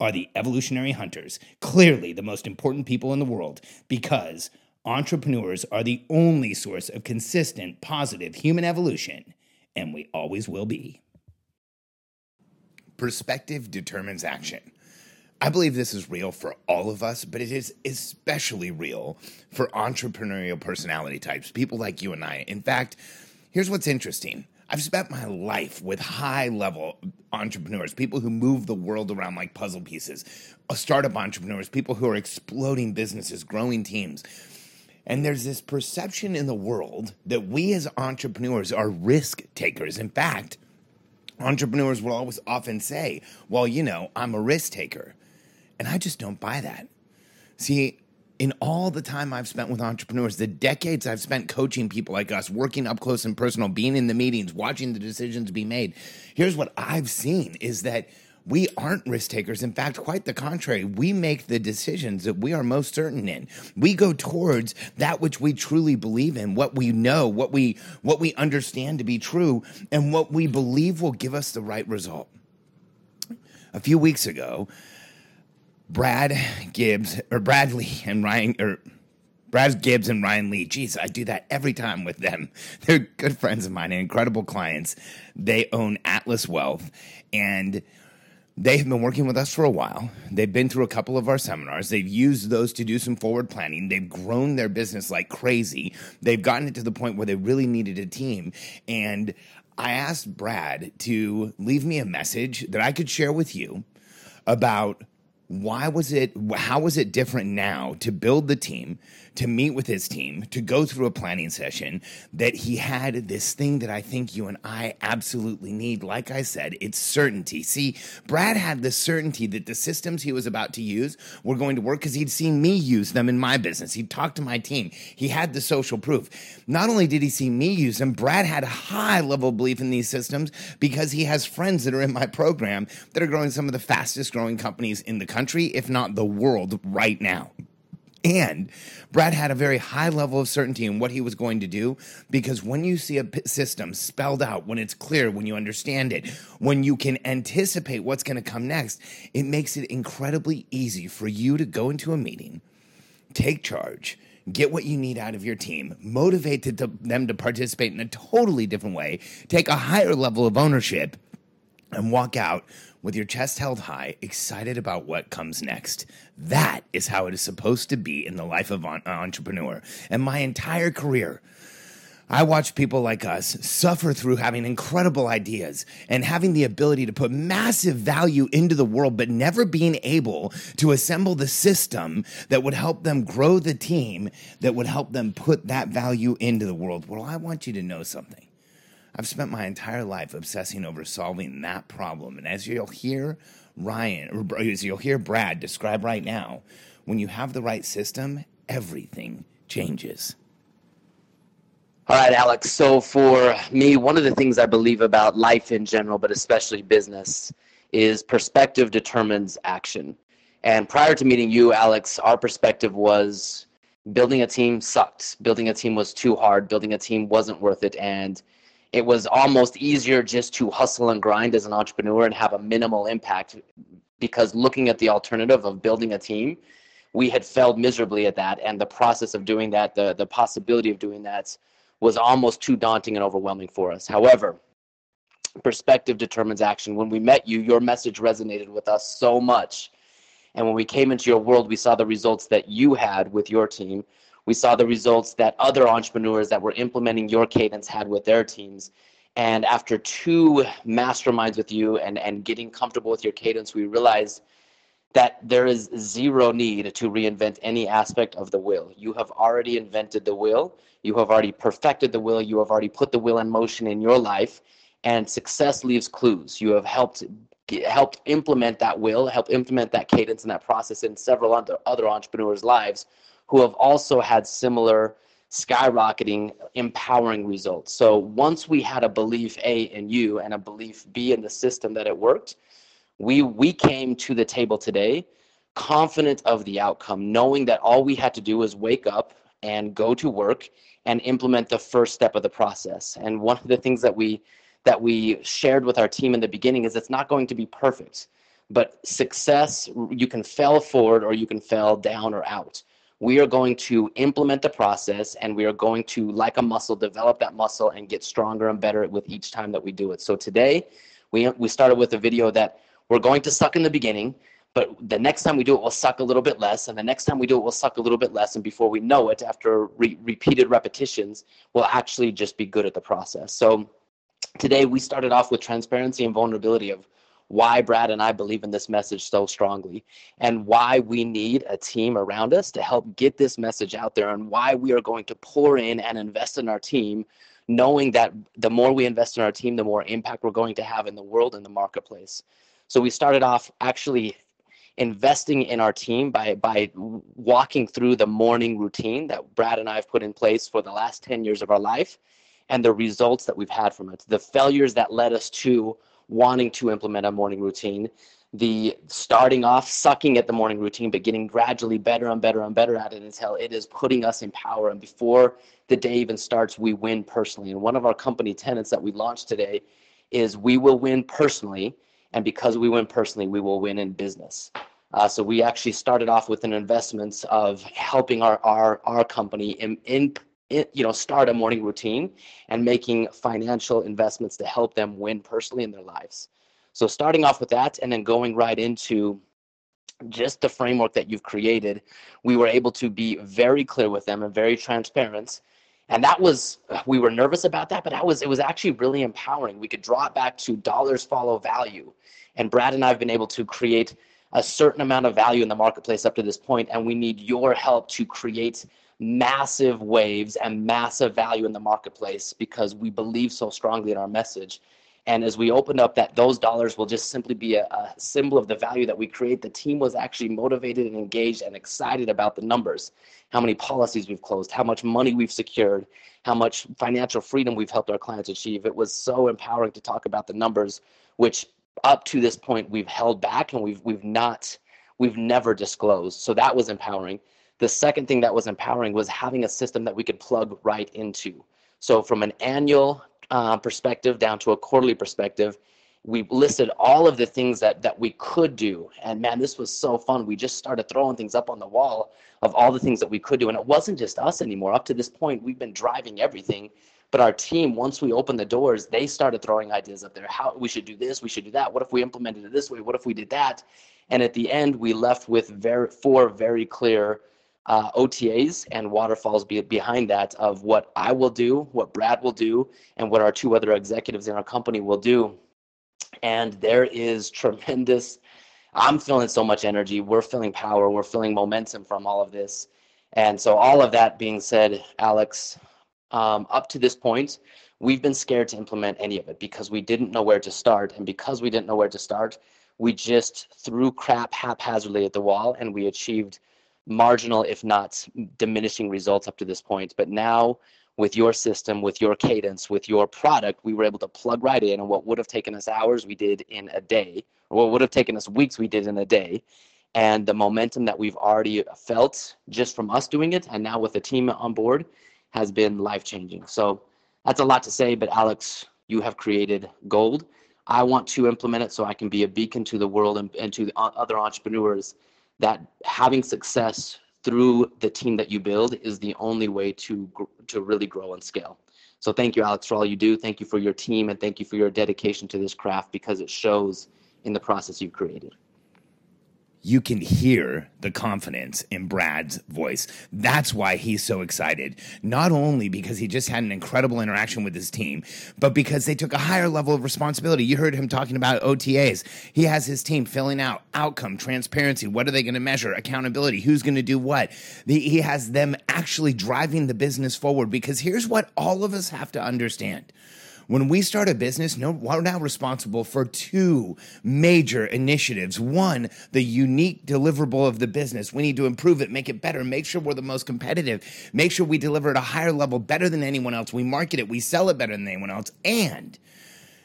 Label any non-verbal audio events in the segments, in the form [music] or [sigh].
are the evolutionary hunters, clearly the most important people in the world, because entrepreneurs are the only source of consistent, positive human evolution, and we always will be. Perspective determines action. I believe this is real for all of us, but it is especially real for entrepreneurial personality types, people like you and I. In fact, here's what's interesting I've spent my life with high level entrepreneurs, people who move the world around like puzzle pieces, uh, startup entrepreneurs, people who are exploding businesses, growing teams. And there's this perception in the world that we as entrepreneurs are risk takers. In fact, entrepreneurs will always often say, Well, you know, I'm a risk taker. And I just don't buy that. See, in all the time I've spent with entrepreneurs, the decades I've spent coaching people like us, working up close and personal, being in the meetings, watching the decisions be made, here's what I've seen is that we aren't risk takers. In fact, quite the contrary. We make the decisions that we are most certain in. We go towards that which we truly believe in, what we know, what we what we understand to be true, and what we believe will give us the right result. A few weeks ago, Brad Gibbs or Bradley and Ryan or Brad Gibbs and Ryan Lee. Jeez, I do that every time with them. [laughs] They're good friends of mine and incredible clients. They own Atlas Wealth and they have been working with us for a while. They've been through a couple of our seminars. They've used those to do some forward planning. They've grown their business like crazy. They've gotten it to the point where they really needed a team. And I asked Brad to leave me a message that I could share with you about why was it how was it different now to build the team to meet with his team to go through a planning session that he had this thing that i think you and i absolutely need? Like i said it's certainty. See brad had the certainty that the systems he was about to use were going to work because he'd seen me use them in my business. He'd talked to my team. He had the social proof. Not only did he see me use them brad had a high level belief in these systems because he has friends that are in my program that are growing some of the fastest growing companies in the country country, if not the world, right now. And Brad had a very high level of certainty in what he was going to do because when you see a system spelled out, when it's clear, when you understand it, when you can anticipate what's going to come next, it makes it incredibly easy for you to go into a meeting, take charge, get what you need out of your team, motivate them to participate in a totally different way, take a higher level of ownership, and walk out with your chest held high, excited about what comes next. That is how it is supposed to be in the life of an entrepreneur. And my entire career, I watch people like us suffer through having incredible ideas and having the ability to put massive value into the world, but never being able to assemble the system that would help them grow the team that would help them put that value into the world. Well, I want you to know something. I've spent my entire life obsessing over solving that problem. And as you'll hear Ryan, or as you'll hear Brad describe right now, when you have the right system, everything changes. All right, Alex. So, for me, one of the things I believe about life in general, but especially business, is perspective determines action. And prior to meeting you, Alex, our perspective was building a team sucked. Building a team was too hard. Building a team wasn't worth it. And it was almost easier just to hustle and grind as an entrepreneur and have a minimal impact because looking at the alternative of building a team we had failed miserably at that. And the process of doing that the, the possibility of doing that was almost too daunting and overwhelming for us. However perspective determines action. When we met you your message resonated with us so much. And when we came into your world, we saw the results that you had with your team. We saw the results that other entrepreneurs that were implementing your cadence had with their teams. And after two masterminds with you and, and getting comfortable with your cadence, we realized that there is zero need to reinvent any aspect of the will. You have already invented the will, you have already perfected the will, you have already put the will in motion in your life, and success leaves clues. You have helped helped implement that will, help implement that cadence and that process in several other, other entrepreneurs' lives who have also had similar skyrocketing, empowering results. So once we had a belief A in you and a belief B in the system that it worked, we we came to the table today confident of the outcome, knowing that all we had to do was wake up and go to work and implement the first step of the process. And one of the things that we that we shared with our team in the beginning is it's not going to be perfect, but success you can fail forward or you can fail down or out we are going to implement the process and we are going to, like a muscle, develop that muscle and get stronger and better with each time that we do it. So today, we, we started with a video that we're going to suck in the beginning, but the next time we do it, we'll suck a little bit less. And the next time we do it, we'll suck a little bit less. And before we know it, after re- repeated repetitions, we'll actually just be good at the process. So today, we started off with transparency and vulnerability of why Brad and I believe in this message so strongly and why we need a team around us to help get this message out there and why we are going to pour in and invest in our team knowing that the more we invest in our team the more impact we're going to have in the world and the marketplace. So we started off actually investing in our team by by walking through the morning routine that Brad and I have put in place for the last 10 years of our life and the results that we've had from it the failures that led us to wanting to implement a morning routine, the starting off sucking at the morning routine, but getting gradually better and better and better at it until it is putting us in power. And before the day even starts, we win personally. And one of our company tenants that we launched today is we will win personally. And because we win personally, we will win in business. Uh, so we actually started off with an investment of helping our, our, our company in, in you know start a morning routine and making financial investments to help them win personally in their lives. So starting off with that and then going right into just the framework that you've created we were able to be very clear with them and very transparent. And that was we were nervous about that but that was it was actually really empowering. We could draw it back to dollars follow value. And brad and i have been able to create a certain amount of value in the marketplace up to this point and we need your help to create massive waves and massive value in the marketplace because we believe so strongly in our message. And as we opened up that those dollars will just simply be a, a, symbol of the value that we create, the team was actually motivated and engaged and excited about the numbers, how many policies we've closed, how much money we've secured, how much financial freedom we've helped our clients achieve. It was so empowering to talk about the numbers, which up to this point we've held back and we've we've not we've never disclosed. So that was empowering. The second thing that was empowering was having a system that we could plug right into. So from an annual uh, perspective down to a quarterly perspective, we listed all of the things that that we could do. And man this was so fun. We just started throwing things up on the wall of all the things that we could do. And it wasn't just us anymore. Up to this point we've been driving everything. But our team once we opened the doors they started throwing ideas up there. How we should do this we should do that. What if we implemented it this way? What if we did that? And at the end we left with very four very clear uh, OTAs and waterfalls be, behind that of what I will do, what Brad will do, and what our two other executives in our company will do. And there is tremendous, I'm feeling so much energy. We're feeling power. We're feeling momentum from all of this. And so, all of that being said, Alex, um, up to this point, we've been scared to implement any of it because we didn't know where to start. And because we didn't know where to start, we just threw crap haphazardly at the wall and we achieved marginal, if not diminishing results up to this point. But now, with your system, with your cadence, with your product, we were able to plug right in. And what would have taken us hours, we did in a day, or what would have taken us weeks, we did in a day. And the momentum that we've already felt just from us doing it, and now with the team on board, has been life changing. So that's a lot to say, but Alex, you have created gold. I want to implement it so I can be a beacon to the world and, and to other entrepreneurs that having success through the team that you build is the only way to to really grow and scale. So thank you, Alex, for all you do. Thank you for your team, and thank you for your dedication to this craft because it shows in the process you've created. You can hear the confidence in Brad's voice. That's why he's so excited. Not only because he just had an incredible interaction with his team, but because they took a higher level of responsibility. You heard him talking about OTAs. He has his team filling out outcome, transparency. What are they going to measure? Accountability. Who's going to do what? he has them actually driving the business forward because here's what all of us have to understand when we start a business, no, we're now responsible for two major initiatives. One, the unique deliverable of the business. We need to improve it, make it better, make sure we're the most competitive, make sure we deliver at a higher level, better than anyone else. We market it, we sell it better than anyone else. And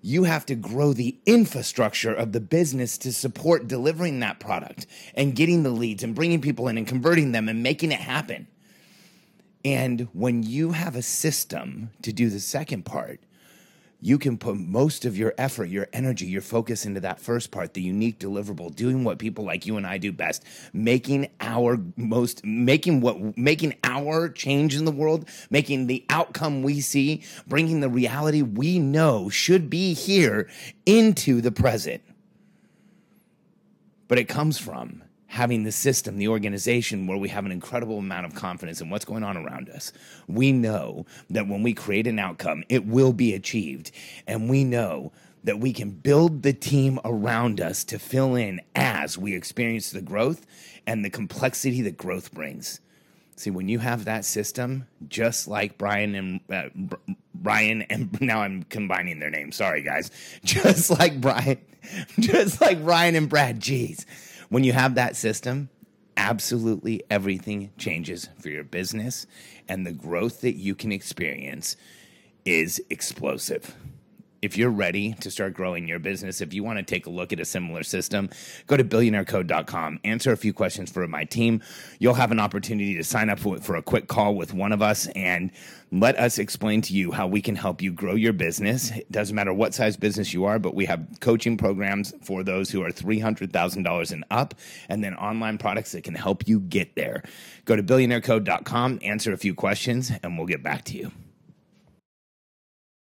you have to grow the infrastructure of the business to support delivering that product and getting the leads and bringing people in and converting them and making it happen. And when you have a system to do the second part, you can put most of your effort, your energy, your focus into that first part, the unique deliverable, doing what people like you and I do best, making our most, making what, making our change in the world, making the outcome we see, bringing the reality we know should be here into the present. But it comes from having the system, the organization where we have an incredible amount of confidence in what's going on around us. We know that when we create an outcome, it will be achieved. And we know that we can build the team around us to fill in as we experience the growth and the complexity that growth brings. See, when you have that system, just like Brian and uh, Brian and [laughs] now I'm combining their names. Sorry, guys. [laughs] Just like Brian, [laughs] just like Brian and Brad. Jeez when you have that system, absolutely everything changes for your business, and the growth that you can experience is explosive if you're ready to start growing your business, if you want to take a look at a similar system, go to billionairecode.com, answer a few questions for my team. You'll have an opportunity to sign up for, a quick call with one of us and let us explain to you how we can help you grow your business. It doesn't matter what size business you are, but we have coaching programs for those who are $300,000 and up, and then online products that can help you get there. Go to billionairecode.com, answer a few questions, and we'll get back to you.